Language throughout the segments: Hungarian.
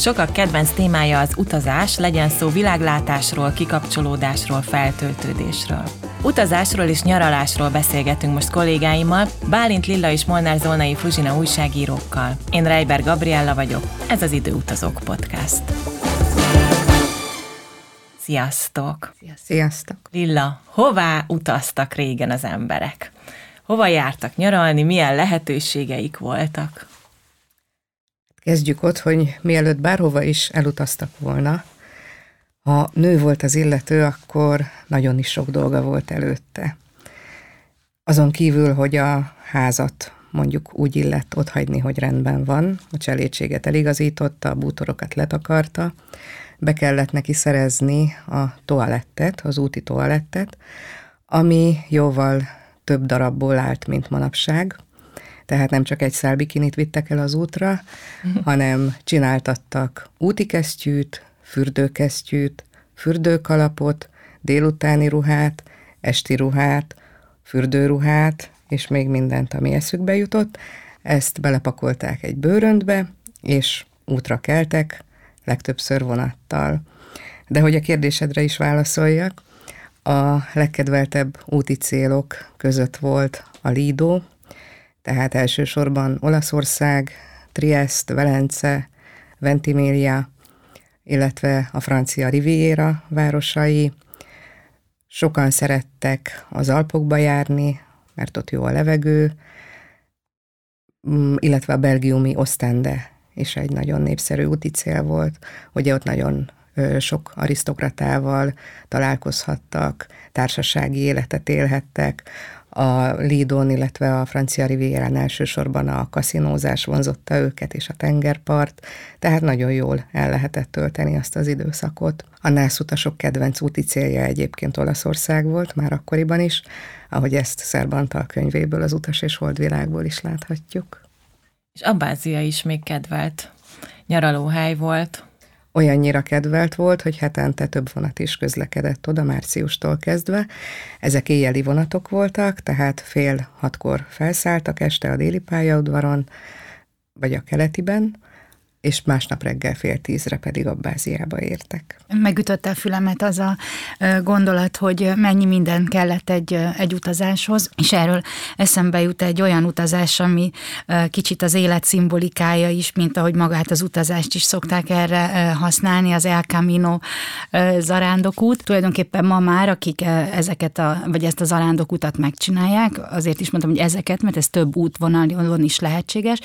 Sokak kedvenc témája az utazás, legyen szó világlátásról, kikapcsolódásról, feltöltődésről. Utazásról és nyaralásról beszélgetünk most kollégáimmal, Bálint Lilla és Molnár Zolnai Fruzsina újságírókkal. Én Reiber Gabriella vagyok, ez az Időutazók Podcast. Sziasztok! Sziasztok! Lilla, hová utaztak régen az emberek? Hova jártak nyaralni, milyen lehetőségeik voltak? Kezdjük ott, hogy mielőtt bárhova is elutaztak volna, ha nő volt az illető, akkor nagyon is sok dolga volt előtte. Azon kívül, hogy a házat mondjuk úgy illett otthagyni, hogy rendben van, a cselédséget eligazította, a bútorokat letakarta, be kellett neki szerezni a toalettet, az úti toalettet, ami jóval több darabból állt, mint manapság, tehát nem csak egy szál bikinit vittek el az útra, hanem csináltattak útikesztyűt, fürdőkesztyűt, fürdőkalapot, délutáni ruhát, esti ruhát, fürdőruhát, és még mindent, ami eszükbe jutott. Ezt belepakolták egy bőröntbe, és útra keltek, legtöbbször vonattal. De hogy a kérdésedre is válaszoljak, a legkedveltebb úti célok között volt a Lido, tehát elsősorban Olaszország, Trieste, Velence, Ventimiglia, illetve a francia Riviera városai. Sokan szerettek az Alpokba járni, mert ott jó a levegő, mm, illetve a belgiumi Ostende is egy nagyon népszerű úti cél volt. Ugye ott nagyon sok arisztokratával találkozhattak, társasági életet élhettek, a Lidon, illetve a francia rivérán elsősorban a kaszinózás vonzotta őket, és a tengerpart, tehát nagyon jól el lehetett tölteni azt az időszakot. A nászutasok kedvenc úti célja egyébként Olaszország volt, már akkoriban is, ahogy ezt Szerbantal könyvéből, az Utas és Holdvilágból is láthatjuk. És Abbázia is még kedvelt nyaralóhely volt olyannyira kedvelt volt, hogy hetente több vonat is közlekedett oda márciustól kezdve. Ezek éjjeli vonatok voltak, tehát fél hatkor felszálltak este a déli pályaudvaron, vagy a keletiben, és másnap reggel fél tízre pedig Abbáziába értek. Megütötte a fülemet az a gondolat, hogy mennyi minden kellett egy, egy utazáshoz, és erről eszembe jut egy olyan utazás, ami kicsit az élet szimbolikája is, mint ahogy magát az utazást is szokták erre használni, az El Camino zarándokút. Tulajdonképpen ma már, akik ezeket a, vagy ezt a zarándokutat megcsinálják, azért is mondtam, hogy ezeket, mert ez több útvonalon is lehetséges,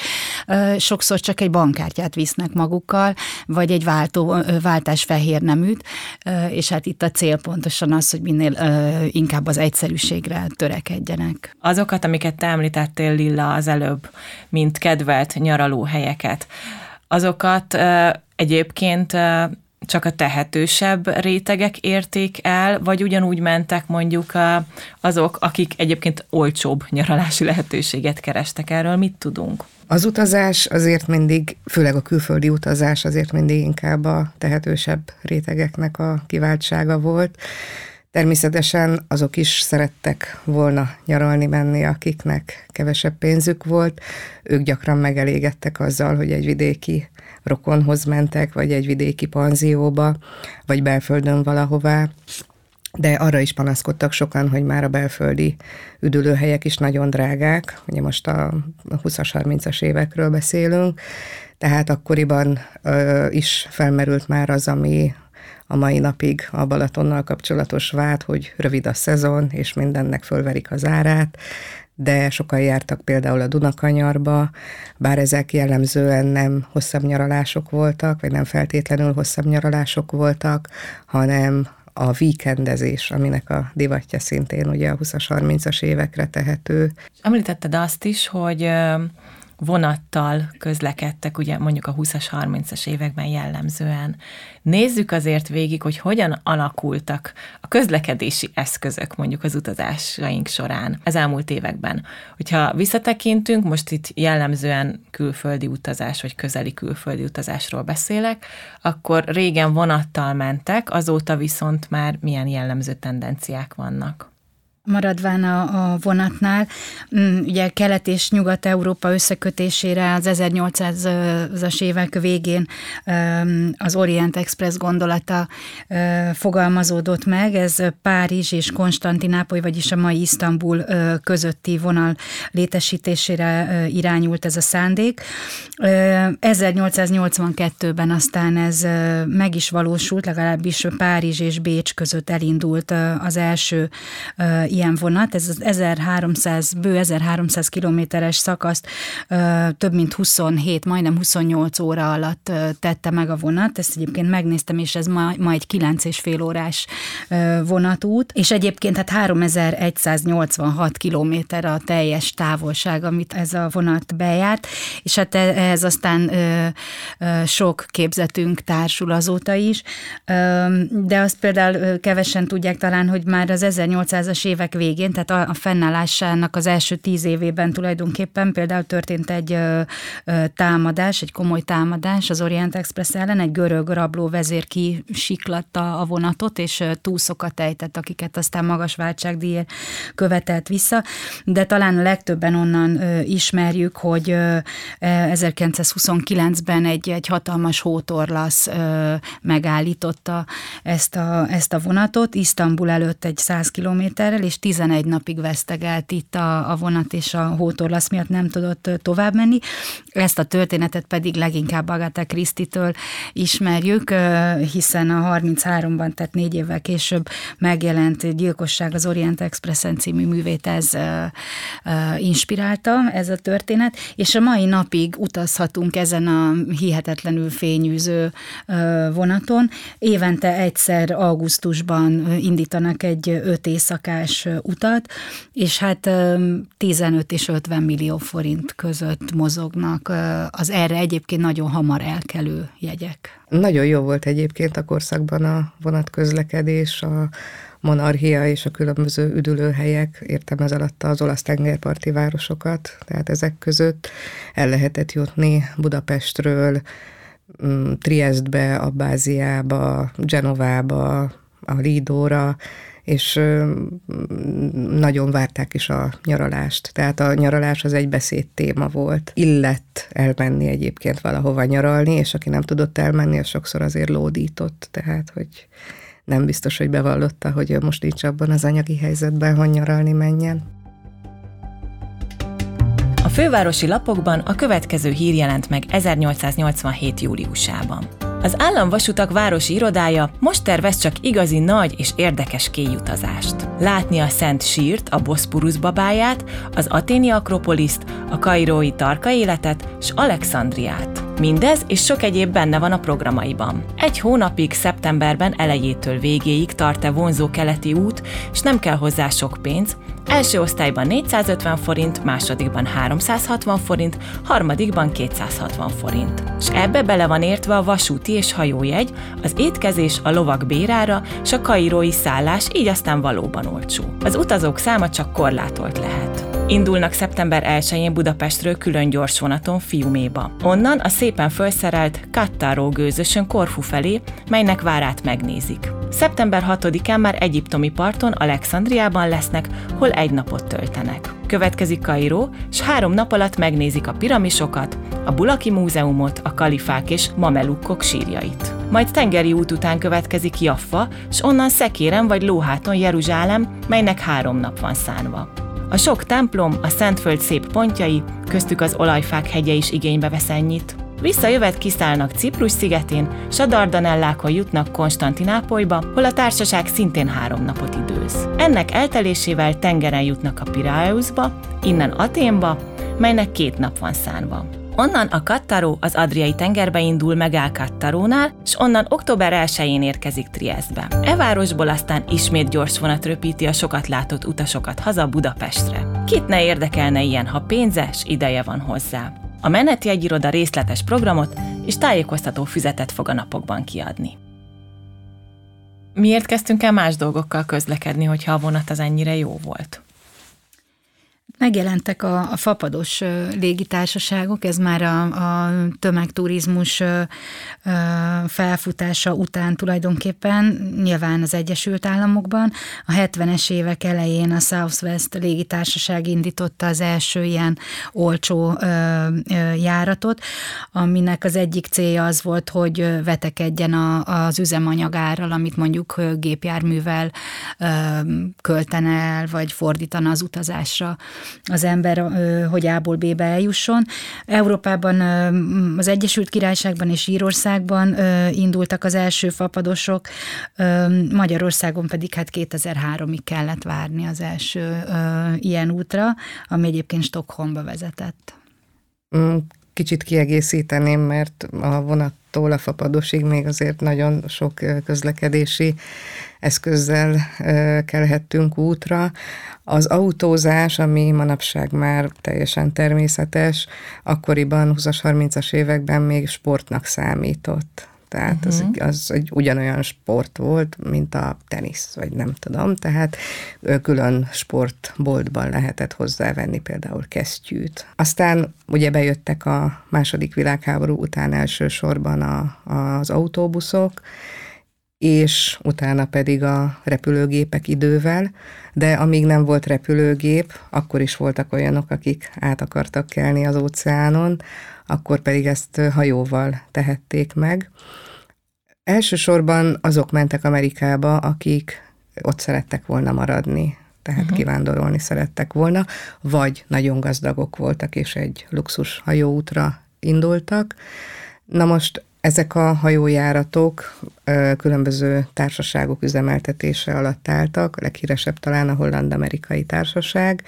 sokszor csak egy bankkártyát visznek magukkal, vagy egy váltó, váltás fehér neműt, és hát itt a cél pontosan az, hogy minél inkább az egyszerűségre törekedjenek. Azokat, amiket te említettél Lilla az előbb, mint kedvelt nyaralóhelyeket, azokat egyébként csak a tehetősebb rétegek érték el, vagy ugyanúgy mentek mondjuk azok, akik egyébként olcsóbb nyaralási lehetőséget kerestek erről, mit tudunk? Az utazás azért mindig, főleg a külföldi utazás azért mindig inkább a tehetősebb rétegeknek a kiváltsága volt. Természetesen azok is szerettek volna nyaralni menni, akiknek kevesebb pénzük volt. Ők gyakran megelégedtek azzal, hogy egy vidéki rokonhoz mentek, vagy egy vidéki panzióba, vagy belföldön valahová, de arra is panaszkodtak sokan, hogy már a belföldi üdülőhelyek is nagyon drágák, ugye most a 20-as, 30-as évekről beszélünk, tehát akkoriban ö, is felmerült már az, ami a mai napig a Balatonnal kapcsolatos vád, hogy rövid a szezon, és mindennek fölverik az árát, de sokan jártak például a Dunakanyarba, bár ezek jellemzően nem hosszabb nyaralások voltak, vagy nem feltétlenül hosszabb nyaralások voltak, hanem a víkendezés, aminek a divatja szintén ugye a 20-as, 30-as évekre tehető. Említetted azt is, hogy vonattal közlekedtek, ugye mondjuk a 20-as, 30-as években jellemzően. Nézzük azért végig, hogy hogyan alakultak a közlekedési eszközök mondjuk az utazásaink során az elmúlt években. Hogyha visszatekintünk, most itt jellemzően külföldi utazás vagy közeli külföldi utazásról beszélek, akkor régen vonattal mentek, azóta viszont már milyen jellemző tendenciák vannak maradván a, a vonatnál, mm, ugye Kelet és Nyugat-Európa összekötésére az 1800-as évek végén az Orient Express gondolata fogalmazódott meg, ez Párizs és Konstantinápoly, vagyis a mai Isztambul közötti vonal létesítésére irányult ez a szándék. 1882-ben aztán ez meg is valósult, legalábbis Párizs és Bécs között elindult az első ilyen vonat, ez az 1300, bő 1300 kilométeres szakaszt több mint 27, majdnem 28 óra alatt tette meg a vonat, ezt egyébként megnéztem, és ez ma, ma egy 9 és fél órás vonatút, és egyébként hát 3186 kilométer a teljes távolság, amit ez a vonat bejárt, és hát ez aztán sok képzetünk társul azóta is, de azt például kevesen tudják talán, hogy már az 1800-as évek évek végén, tehát a, fennállásának az első tíz évében tulajdonképpen például történt egy támadás, egy komoly támadás az Orient Express ellen, egy görög rabló vezér kisiklatta a vonatot, és túszokat ejtett, akiket aztán magas váltságdíjért követelt vissza, de talán a legtöbben onnan ismerjük, hogy ö, 1929-ben egy, egy hatalmas hótorlasz megállította ezt a, ezt a vonatot, Isztambul előtt egy 100 kilométerrel, és 11 napig vesztegelt itt a, a vonat, és a hótorlasz miatt nem tudott tovább menni. Ezt a történetet pedig leginkább Agatha Christie-től ismerjük, hiszen a 33-ban, tehát négy évvel később megjelent Gyilkosság az Orient Expressen című művét ez inspirálta, ez a történet, és a mai napig utazhatunk ezen a hihetetlenül fényűző vonaton. Évente egyszer augusztusban indítanak egy öt éjszakás utat, és hát 15 és 50 millió forint között mozognak az erre egyébként nagyon hamar elkelő jegyek. Nagyon jó volt egyébként a korszakban a vonatközlekedés, a monarchia és a különböző üdülőhelyek, értem ez alatt az olasz tengerparti városokat, tehát ezek között. El lehetett jutni Budapestről, mm, Triestbe, Abbáziába, Genovába, a Lidóra, és nagyon várták is a nyaralást. Tehát a nyaralás az egy beszéd téma volt. Illett elmenni egyébként valahova nyaralni, és aki nem tudott elmenni, az sokszor azért lódított, tehát hogy nem biztos, hogy bevallotta, hogy most nincs abban az anyagi helyzetben, hogy nyaralni menjen. A fővárosi lapokban a következő hír jelent meg 1887. júliusában. Az államvasutak városi irodája most tervez csak igazi nagy és érdekes kéjutazást. Látni a Szent Sírt, a Boszpurusz babáját, az aténi akropoliszt, a kairói tarka életet s Alexandriát. Mindez és sok egyéb benne van a programaiban. Egy hónapig, szeptemberben elejétől végéig tart-e vonzó keleti út, és nem kell hozzá sok pénz, Első osztályban 450 forint, másodikban 360 forint, harmadikban 260 forint. És ebbe bele van értve a vasúti és hajójegy, az étkezés, a lovak bérára, és a kairói szállás, így aztán valóban olcsó. Az utazók száma csak korlátolt lehet. Indulnak szeptember 1-én Budapestről külön gyors vonaton Fiuméba. Onnan a szépen felszerelt Kattáró gőzösön Korfu felé, melynek várát megnézik. Szeptember 6-án már egyiptomi parton, Alexandriában lesznek, hol egy napot töltenek. Következik Kairó, s három nap alatt megnézik a piramisokat, a Bulaki Múzeumot, a kalifák és mamelukkok sírjait. Majd tengeri út után következik Jaffa, s onnan szekéren vagy lóháton Jeruzsálem, melynek három nap van szánva. A sok templom, a Szentföld szép pontjai, köztük az olajfák hegye is igénybe vesz ennyit. Visszajövet kiszállnak Ciprus szigetén, s a Dardanellákon jutnak Konstantinápolyba, hol a társaság szintén három napot időz. Ennek eltelésével tengeren jutnak a Piraeusba, innen Aténba, melynek két nap van szánva. Onnan a Kattaró az Adriai tengerbe indul megáll Kattarónál, és onnan október 1-én érkezik Trieszbe. E városból aztán ismét gyors vonat röpíti a sokat látott utasokat haza Budapestre. Kit ne érdekelne ilyen, ha pénzes ideje van hozzá. A menetjegyiroda részletes programot és tájékoztató füzetet fog a napokban kiadni. Miért kezdtünk el más dolgokkal közlekedni, hogyha a vonat az ennyire jó volt? Megjelentek a, a fapados légitársaságok, ez már a, a tömegturizmus felfutása után tulajdonképpen, nyilván az Egyesült Államokban. A 70-es évek elején a Southwest légitársaság indította az első ilyen olcsó járatot, aminek az egyik célja az volt, hogy vetekedjen a, az üzemanyagárral, amit mondjuk gépjárművel költene el, vagy fordítana az utazásra az ember, hogy A-ból B-be eljusson. Európában, az Egyesült Királyságban és Írországban indultak az első fapadosok, Magyarországon pedig hát 2003-ig kellett várni az első ilyen útra, ami egyébként Stockholmba vezetett. Kicsit kiegészíteném, mert a vonattól a fapadosig még azért nagyon sok közlekedési eszközzel kelhettünk útra. Az autózás, ami manapság már teljesen természetes, akkoriban 20-as, 30-as években még sportnak számított. Tehát uh-huh. az, mhm. az egy ugyanolyan sport volt, mint a tenisz, vagy nem tudom. Tehát külön sportboltban lehetett hozzávenni például kesztyűt. Aztán ugye bejöttek a második világháború után elsősorban a, az autóbuszok, és utána pedig a repülőgépek idővel, de amíg nem volt repülőgép, akkor is voltak olyanok, akik át akartak kelni az óceánon, akkor pedig ezt hajóval tehették meg. Elsősorban azok mentek Amerikába, akik ott szerettek volna maradni, tehát uh-huh. kivándorolni szerettek volna, vagy nagyon gazdagok voltak, és egy luxus hajóútra indultak. Na most ezek a hajójáratok különböző társaságok üzemeltetése alatt álltak, a leghíresebb talán a Holland-Amerikai Társaság.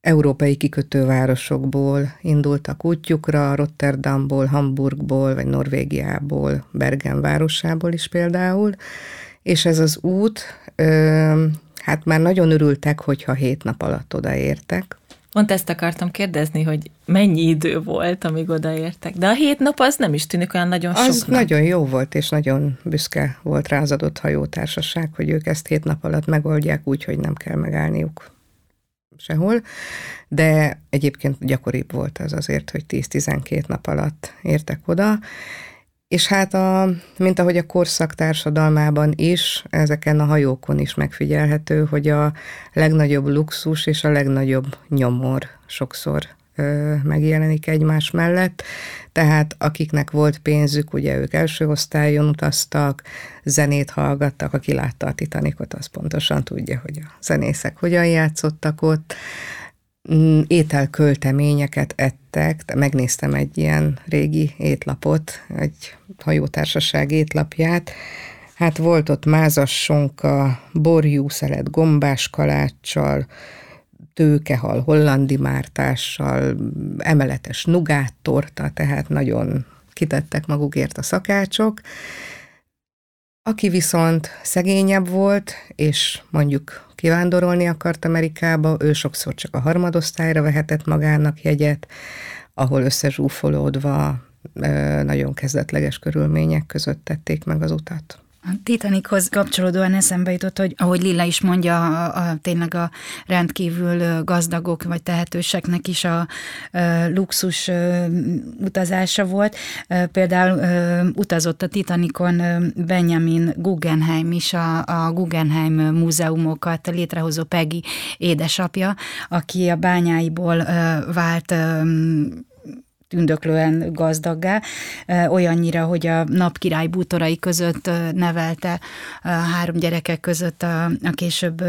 Európai kikötővárosokból indultak útjukra, Rotterdamból, Hamburgból, vagy Norvégiából, Bergen városából is például, és ez az út, hát már nagyon örültek, hogyha hét nap alatt odaértek, Pont ezt akartam kérdezni, hogy mennyi idő volt, amíg odaértek. De a hét nap az nem is tűnik olyan nagyon az soknak. nagyon jó volt, és nagyon büszke volt rá az adott hajótársaság, hogy ők ezt hét nap alatt megoldják úgy, hogy nem kell megállniuk sehol, de egyébként gyakoribb volt az azért, hogy 10-12 nap alatt értek oda, és hát, a, mint ahogy a korszak társadalmában is, ezeken a hajókon is megfigyelhető, hogy a legnagyobb luxus és a legnagyobb nyomor sokszor megjelenik egymás mellett. Tehát akiknek volt pénzük, ugye ők első osztályon utaztak, zenét hallgattak, aki látta a Titanicot, az pontosan tudja, hogy a zenészek hogyan játszottak ott Mm, ételkölteményeket ettek, megnéztem egy ilyen régi étlapot, egy hajótársaság étlapját, hát volt ott mázas sonka, borjú szelet gombás kaláccsal, tőkehal hollandi mártással, emeletes nugáttorta, tehát nagyon kitettek magukért a szakácsok, aki viszont szegényebb volt, és mondjuk kivándorolni akart Amerikába, ő sokszor csak a harmadosztályra vehetett magának jegyet, ahol összezsúfolódva nagyon kezdetleges körülmények között tették meg az utat. A Titanichoz kapcsolódóan eszembe jutott, hogy ahogy Lilla is mondja, a, a, tényleg a rendkívül gazdagok vagy tehetőseknek is a, a luxus a, utazása volt. Például a, utazott a Titanicon Benjamin Guggenheim is, a, a Guggenheim múzeumokat létrehozó Peggy édesapja, aki a bányáiból vált tündöklően gazdaggá, olyannyira, hogy a napkirály bútorai között nevelte három gyerekek között a, a később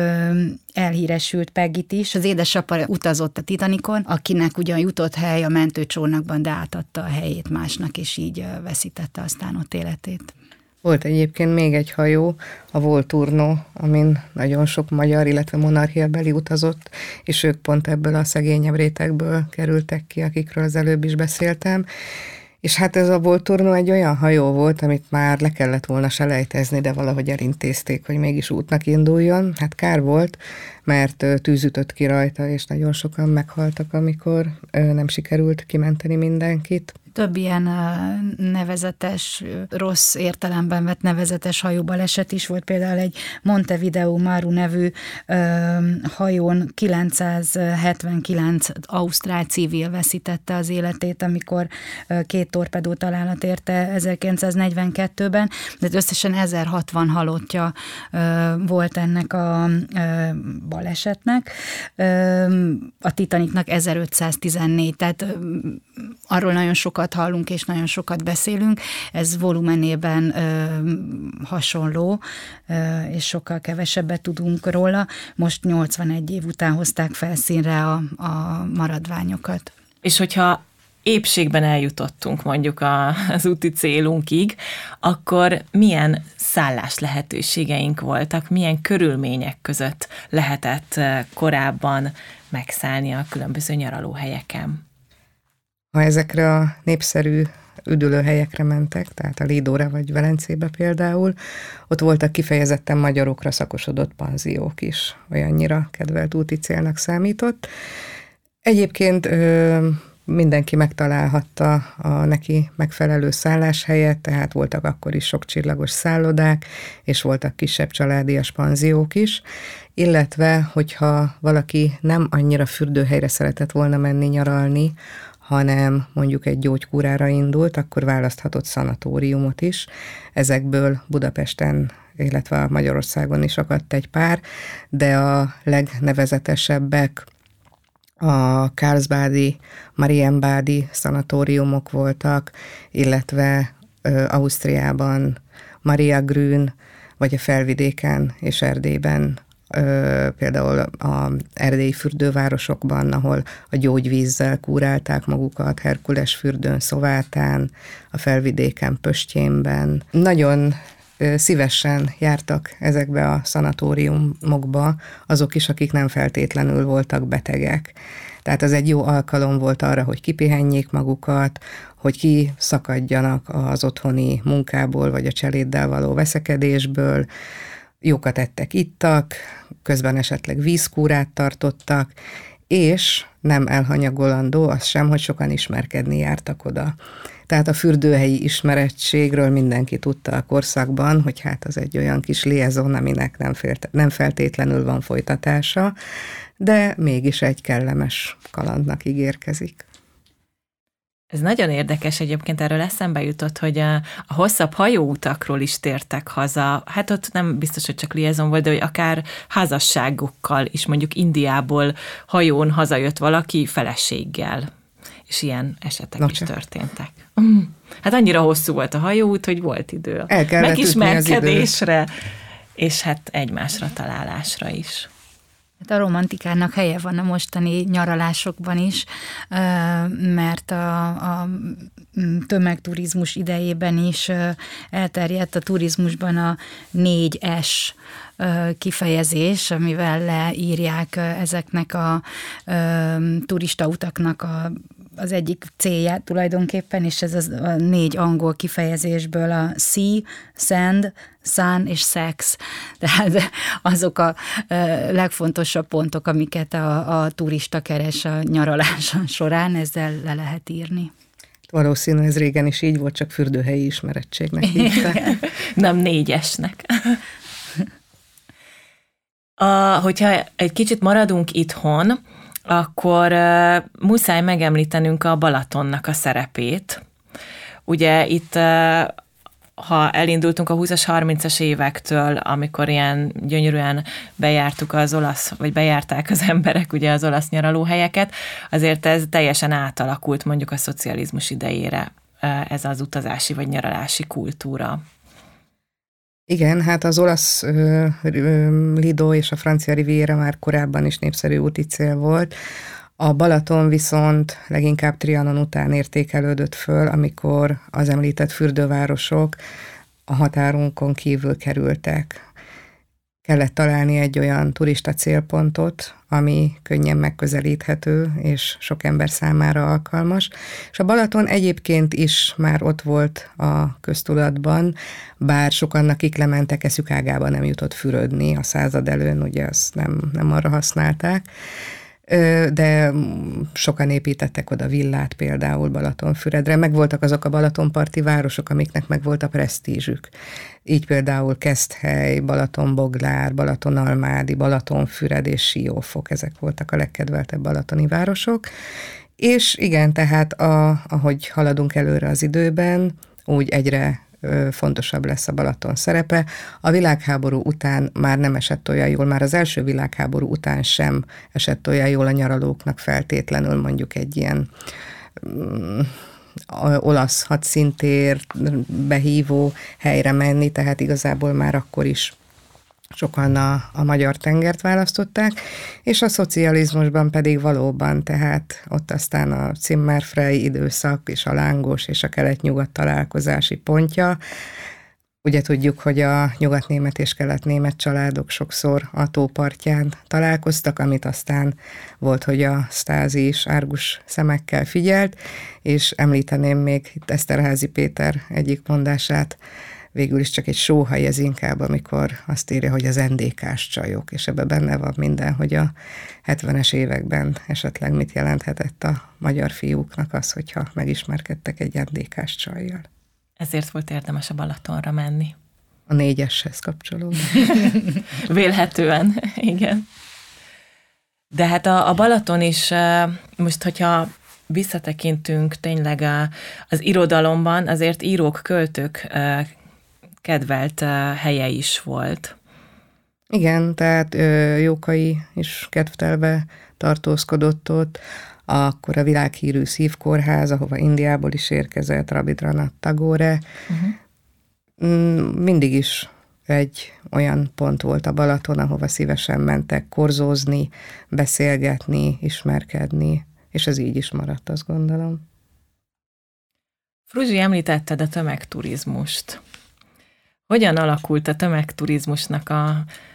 elhíresült Peggit is. Az édesapa utazott a Titanikon, akinek ugyan jutott hely a mentőcsónakban, de átadta a helyét másnak, és így veszítette aztán ott életét. Volt egyébként még egy hajó, a Volturno, amin nagyon sok magyar, illetve monarchiabeli utazott, és ők pont ebből a szegényebb rétegből kerültek ki, akikről az előbb is beszéltem. És hát ez a Volturno egy olyan hajó volt, amit már le kellett volna selejtezni, de valahogy elintézték, hogy mégis útnak induljon. Hát kár volt, mert tűz ütött ki rajta, és nagyon sokan meghaltak, amikor nem sikerült kimenteni mindenkit több ilyen nevezetes, rossz értelemben vett nevezetes hajóbaleset is volt. Például egy Montevideo Maru nevű hajón 979 ausztrál civil veszítette az életét, amikor két torpedó találat érte 1942-ben, de összesen 1060 halottja volt ennek a balesetnek. A Titanicnak 1514, tehát arról nagyon sokat sokat hallunk és nagyon sokat beszélünk, ez volumenében ö, hasonló, ö, és sokkal kevesebbet tudunk róla. Most 81 év után hozták felszínre a, a maradványokat. És hogyha épségben eljutottunk mondjuk a, az úti célunkig, akkor milyen szállás lehetőségeink voltak, milyen körülmények között lehetett korábban megszállni a különböző nyaralóhelyeken? Ha ezekre a népszerű üdülőhelyekre mentek, tehát a Lidóra vagy Velencébe például, ott voltak kifejezetten magyarokra szakosodott panziók is, olyannyira kedvelt úti célnak számított. Egyébként mindenki megtalálhatta a neki megfelelő szálláshelyet, tehát voltak akkor is sok csillagos szállodák, és voltak kisebb családias panziók is, illetve, hogyha valaki nem annyira fürdőhelyre szeretett volna menni nyaralni, hanem mondjuk egy gyógykúrára indult, akkor választhatott szanatóriumot is. Ezekből Budapesten, illetve Magyarországon is akadt egy pár, de a legnevezetesebbek a Karlsbadi, Marienbadi szanatóriumok voltak, illetve ö, Ausztriában Maria Grün, vagy a felvidéken és Erdélyben például a erdélyi fürdővárosokban, ahol a gyógyvízzel kúrálták magukat, Herkules fürdőn, Szovátán, a felvidéken, Pöstjénben. Nagyon szívesen jártak ezekbe a szanatóriumokba azok is, akik nem feltétlenül voltak betegek. Tehát az egy jó alkalom volt arra, hogy kipihenjék magukat, hogy kiszakadjanak az otthoni munkából, vagy a cseléddel való veszekedésből, jókat ettek, ittak, közben esetleg vízkúrát tartottak, és nem elhanyagolandó az sem, hogy sokan ismerkedni jártak oda. Tehát a fürdőhelyi ismerettségről mindenki tudta a korszakban, hogy hát az egy olyan kis liaison, aminek nem, félte, nem feltétlenül van folytatása, de mégis egy kellemes kalandnak ígérkezik. Ez nagyon érdekes egyébként, erről eszembe jutott, hogy a, a hosszabb hajóutakról is tértek haza. Hát ott nem biztos, hogy csak liaison volt, de hogy akár házasságokkal is, mondjuk Indiából hajón hazajött valaki feleséggel. És ilyen esetek Na is csak. történtek. Hát annyira hosszú volt a hajóút, hogy volt idő a megismerkedésre, és hát egymásra találásra is. Hát a romantikának helye van a mostani nyaralásokban is, mert a, a tömegturizmus idejében is elterjedt a turizmusban a 4S kifejezés, amivel leírják ezeknek a turista utaknak a az egyik célját tulajdonképpen, és ez az a négy angol kifejezésből a sea, sand, sun és sex. Tehát azok a legfontosabb pontok, amiket a, a turista keres a nyaralása során, ezzel le lehet írni. Valószínű, ez régen is így volt, csak fürdőhelyi ismerettségnek Nem négyesnek. A, hogyha egy kicsit maradunk itthon, akkor uh, muszáj megemlítenünk a Balatonnak a szerepét. Ugye itt uh, ha elindultunk a 20-as, 30-as évektől, amikor ilyen gyönyörűen bejártuk az olasz, vagy bejárták az emberek ugye az olasz nyaralóhelyeket, azért ez teljesen átalakult mondjuk a szocializmus idejére ez az utazási vagy nyaralási kultúra. Igen, hát az olasz ö, ö, Lido és a francia Riviera már korábban is népszerű úti cél volt. A Balaton viszont leginkább Trianon után értékelődött föl, amikor az említett fürdővárosok a határunkon kívül kerültek. Kellett találni egy olyan turista célpontot, ami könnyen megközelíthető és sok ember számára alkalmas. És a Balaton egyébként is már ott volt a köztudatban, bár sokan, akik lementek, eszük ágába nem jutott fürödni a század előn, ugye azt nem, nem arra használták de sokan építettek oda villát például Balatonfüredre, meg voltak azok a Balatonparti városok, amiknek meg volt a presztízsük. Így például Keszthely, Balatonboglár, Balatonalmádi, Balatonfüred és Siófok, ezek voltak a legkedveltebb balatoni városok. És igen, tehát a, ahogy haladunk előre az időben, úgy egyre fontosabb lesz a Balaton szerepe. A világháború után már nem esett olyan jól, már az első világháború után sem esett olyan jól a nyaralóknak feltétlenül mondjuk egy ilyen mm, olasz hadszintér behívó helyre menni, tehát igazából már akkor is sokan a, a magyar tengert választották, és a szocializmusban pedig valóban, tehát ott aztán a Zimmerfrei időszak és a lángos és a kelet-nyugat találkozási pontja. Ugye tudjuk, hogy a nyugatnémet és keletnémet családok sokszor a tópartján találkoztak, amit aztán volt, hogy a Stázi is árgus szemekkel figyelt, és említeném még itt Eszterházi Péter egyik mondását, végül is csak egy sóhaj ez inkább, amikor azt írja, hogy az NDK-s csajok, és ebben benne van minden, hogy a 70-es években esetleg mit jelenthetett a magyar fiúknak az, hogyha megismerkedtek egy NDK-s csajjal. Ezért volt érdemes a Balatonra menni. A négyeshez kapcsolódva. Vélhetően, igen. De hát a, a Balaton is, most hogyha visszatekintünk tényleg az irodalomban, azért írók, költők kedvelt helye is volt. Igen, tehát Jókai is kedvtelve tartózkodott ott, akkor a világhírű szívkórház, ahova Indiából is érkezett Rabindranath Tagore. Uh-huh. Mindig is egy olyan pont volt a Balaton, ahova szívesen mentek korzózni, beszélgetni, ismerkedni, és ez így is maradt, azt gondolom. Fruzsi, említetted a tömegturizmust. Hogyan alakult a tömegturizmusnak a,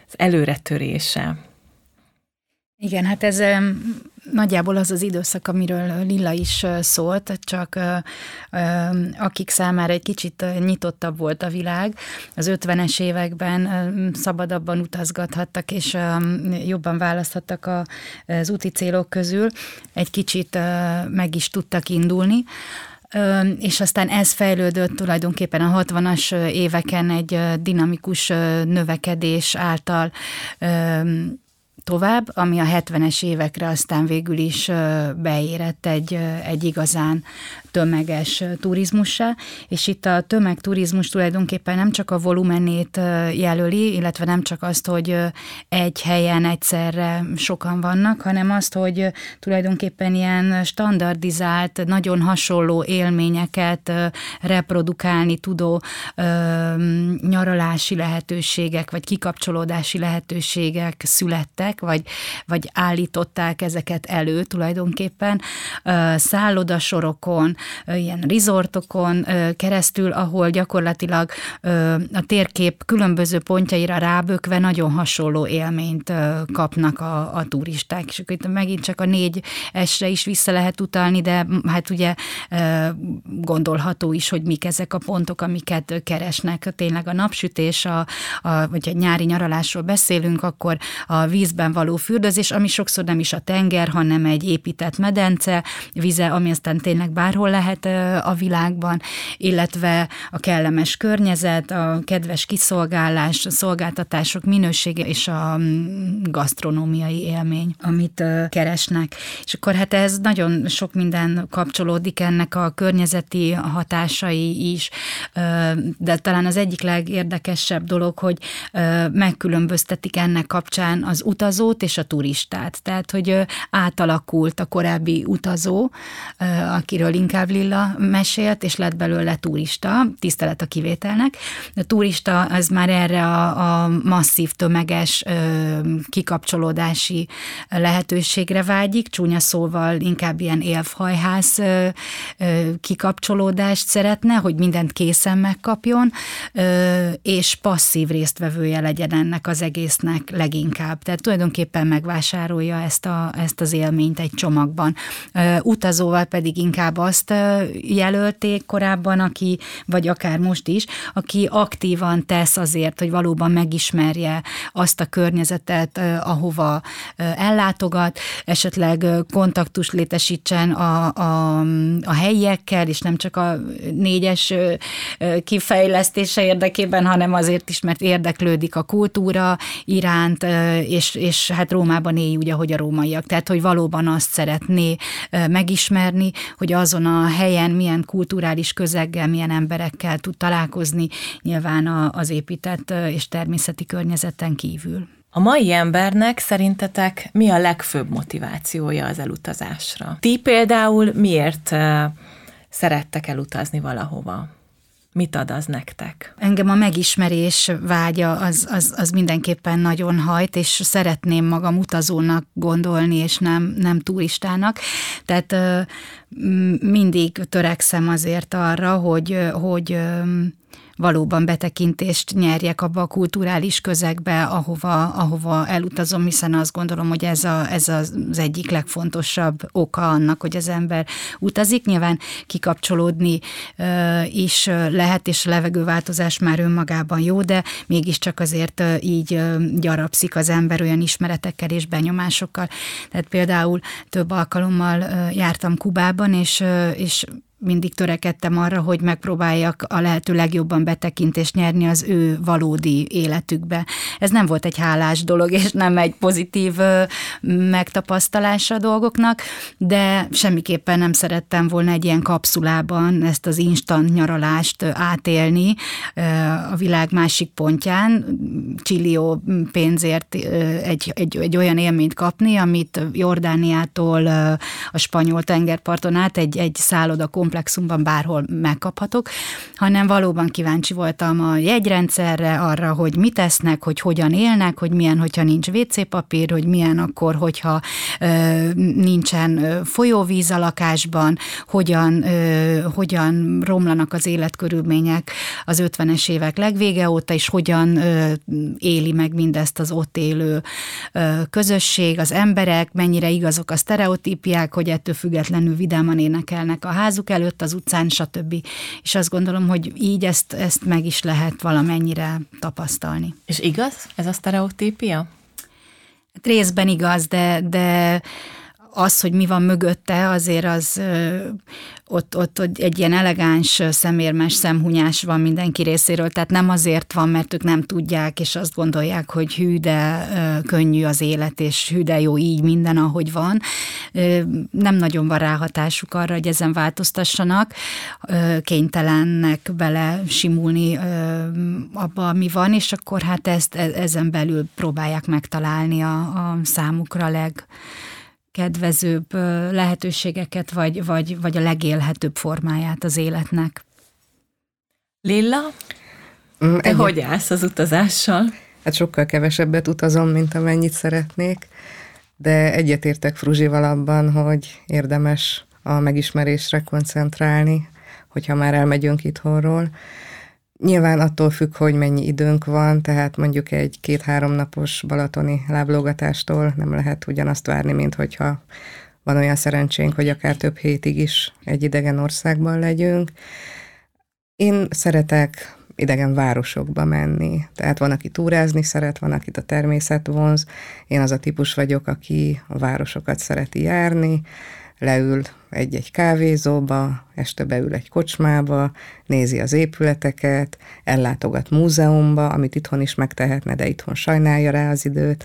az előretörése? Igen, hát ez nagyjából az az időszak, amiről Lilla is szólt, csak akik számára egy kicsit nyitottabb volt a világ, az 50-es években szabadabban utazgathattak, és jobban választhattak az úti célok közül, egy kicsit meg is tudtak indulni és aztán ez fejlődött tulajdonképpen a 60-as éveken egy dinamikus növekedés által tovább, ami a 70-es évekre aztán végül is beérett egy, egy igazán tömeges turizmussá, és itt a tömegturizmus tulajdonképpen nem csak a volumenét jelöli, illetve nem csak azt, hogy egy helyen egyszerre sokan vannak, hanem azt, hogy tulajdonképpen ilyen standardizált, nagyon hasonló élményeket reprodukálni tudó nyaralási lehetőségek, vagy kikapcsolódási lehetőségek születtek, vagy, vagy állították ezeket elő tulajdonképpen szállodasorokon, ilyen rizortokon keresztül, ahol gyakorlatilag a térkép különböző pontjaira rábökve nagyon hasonló élményt kapnak a, a turisták. És akkor itt megint csak a négy esre is vissza lehet utalni, de hát ugye gondolható is, hogy mik ezek a pontok, amiket keresnek. Tényleg a napsütés, a, a, vagy a nyári nyaralásról beszélünk, akkor a vízbe vízben való fürdőzés, ami sokszor nem is a tenger, hanem egy épített medence, vize, ami aztán tényleg bárhol lehet a világban, illetve a kellemes környezet, a kedves kiszolgálás, a szolgáltatások minősége és a mm, gasztronómiai élmény, amit keresnek. És akkor hát ez nagyon sok minden kapcsolódik ennek a környezeti hatásai is, de talán az egyik legérdekesebb dolog, hogy megkülönböztetik ennek kapcsán az utazót és a turistát. Tehát, hogy átalakult a korábbi utazó, akiről inkább Lilla mesélt, és lett belőle turista, tisztelet a kivételnek. A turista az már erre a, a masszív, tömeges kikapcsolódási lehetőségre vágyik, csúnya szóval inkább ilyen élfhajház kikapcsolódást szeretne, hogy mindent készen megkapjon, és passzív résztvevője legyen ennek az egésznek leginkább. Tehát tulajdonképpen megvásárolja ezt, a, ezt az élményt egy csomagban. Utazóval pedig inkább azt jelölték korábban, aki, vagy akár most is, aki aktívan tesz azért, hogy valóban megismerje azt a környezetet, ahova ellátogat, esetleg kontaktust létesítsen a, a, a helyiekkel, és nem csak a négyes kifejlesztése érdekében, hanem azért is, mert érdeklődik a kultúra iránt, és, és hát Rómában él úgy, ahogy a rómaiak. Tehát, hogy valóban azt szeretné megismerni, hogy azon a helyen milyen kulturális közeggel, milyen emberekkel tud találkozni, nyilván az épített és természeti környezeten kívül. A mai embernek szerintetek mi a legfőbb motivációja az elutazásra? Ti például miért szerettek elutazni valahova? Mit ad az nektek? Engem a megismerés vágya az, az, az mindenképpen nagyon hajt, és szeretném magam utazónak gondolni, és nem, nem turistának. Tehát mindig törekszem azért arra, hogy, hogy valóban betekintést nyerjek abba a kulturális közegbe, ahova, ahova elutazom, hiszen azt gondolom, hogy ez, a, ez az egyik legfontosabb oka annak, hogy az ember utazik. Nyilván kikapcsolódni is lehet, és a levegőváltozás már önmagában jó, de mégiscsak azért így gyarapszik az ember olyan ismeretekkel és benyomásokkal. Tehát például több alkalommal jártam Kubában, és, és mindig törekedtem arra, hogy megpróbáljak a lehető legjobban betekintést nyerni az ő valódi életükbe. Ez nem volt egy hálás dolog, és nem egy pozitív megtapasztalása a dolgoknak, de semmiképpen nem szerettem volna egy ilyen kapszulában ezt az instant nyaralást átélni a világ másik pontján, csillió pénzért egy, egy, egy olyan élményt kapni, amit Jordániától a spanyol tengerparton át egy, egy szálloda komplexumban bárhol megkaphatok, hanem valóban kíváncsi voltam a jegyrendszerre, arra, hogy mit tesznek, hogy hogyan élnek, hogy milyen, hogyha nincs WC papír, hogy milyen akkor, hogyha ö, nincsen folyóvíz a lakásban, hogyan, ö, hogyan romlanak az életkörülmények az 50-es évek legvége óta, és hogyan ö, éli meg mindezt az ott élő ö, közösség, az emberek, mennyire igazok a sztereotípiák, hogy ettől függetlenül vidáman énekelnek a házuk előtt, az utcán, stb. És azt gondolom, hogy így ezt, ezt meg is lehet valamennyire tapasztalni. És igaz ez a sztereotípia? Hát részben igaz, de, de az, hogy mi van mögötte, azért az ott, ott, ott egy ilyen elegáns, szemérmes szemhunyás van mindenki részéről, tehát nem azért van, mert ők nem tudják, és azt gondolják, hogy hű, de könnyű az élet, és hű, de jó így minden, ahogy van. Nem nagyon van ráhatásuk arra, hogy ezen változtassanak, kénytelennek bele simulni abba, ami van, és akkor hát ezt e, ezen belül próbálják megtalálni a, a számukra leg kedvezőbb lehetőségeket, vagy, vagy, vagy a legélhetőbb formáját az életnek. Lilla, mm, te Egy... hogy állsz az utazással? Hát sokkal kevesebbet utazom, mint amennyit szeretnék, de egyetértek Fruzsival abban, hogy érdemes a megismerésre koncentrálni, hogyha már elmegyünk itthonról. Nyilván attól függ, hogy mennyi időnk van, tehát mondjuk egy két-három napos balatoni láblógatástól nem lehet ugyanazt várni, mint hogyha van olyan szerencsénk, hogy akár több hétig is egy idegen országban legyünk. Én szeretek idegen városokba menni. Tehát van, aki túrázni szeret, van, akit a természet vonz. Én az a típus vagyok, aki a városokat szereti járni, leül egy-egy kávézóba, este beül egy kocsmába, nézi az épületeket, ellátogat múzeumba, amit itthon is megtehetne, de itthon sajnálja rá az időt.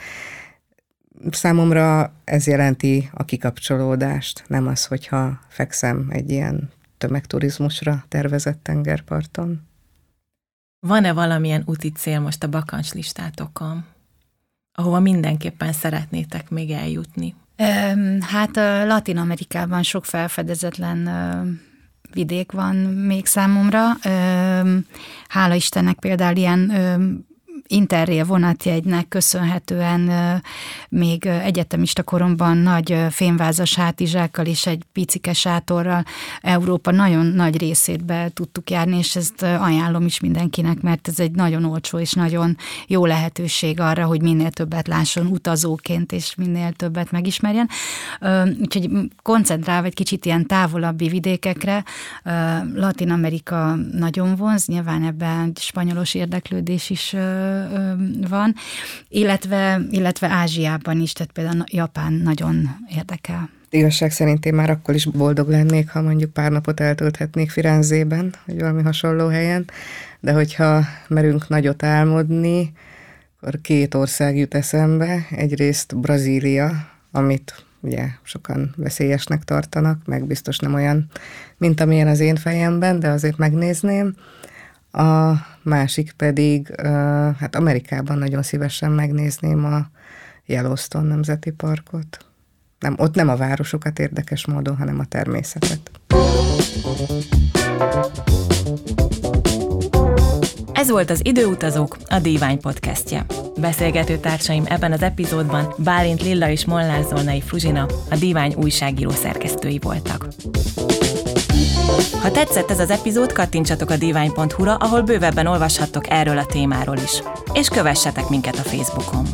Számomra ez jelenti a kikapcsolódást, nem az, hogyha fekszem egy ilyen tömegturizmusra tervezett tengerparton. Van-e valamilyen úti cél most a bakancs listátokon, ahova mindenképpen szeretnétek még eljutni? Hát Latin Amerikában sok felfedezetlen vidék van még számomra. Hála Istennek például ilyen interrail vonatjegynek köszönhetően még egyetemista koromban nagy fémvázas hátizsákkal és egy picike sátorral Európa nagyon nagy részét be tudtuk járni, és ezt ajánlom is mindenkinek, mert ez egy nagyon olcsó és nagyon jó lehetőség arra, hogy minél többet lásson utazóként, és minél többet megismerjen. Úgyhogy koncentrálva egy kicsit ilyen távolabbi vidékekre, Latin Amerika nagyon vonz, nyilván ebben spanyolos érdeklődés is van, illetve, illetve Ázsiában is, tehát például Japán nagyon érdekel. Igazság szerint én már akkor is boldog lennék, ha mondjuk pár napot eltölthetnék Firenzében, vagy valami hasonló helyen, de hogyha merünk nagyot álmodni, akkor két ország jut eszembe. Egyrészt Brazília, amit ugye sokan veszélyesnek tartanak, meg biztos nem olyan, mint amilyen az én fejemben, de azért megnézném. A másik pedig, hát Amerikában nagyon szívesen megnézném a Yellowstone Nemzeti Parkot. Nem, ott nem a városokat érdekes módon, hanem a természetet. Ez volt az Időutazók, a Dívány podcastje. Beszélgető társaim ebben az epizódban Bálint Lilla és Molnár Zolnai Fruzsina, a Dívány újságíró szerkesztői voltak. Ha tetszett ez az epizód, kattintsatok a divány.hu-ra, ahol bővebben olvashattok erről a témáról is. És kövessetek minket a Facebookon.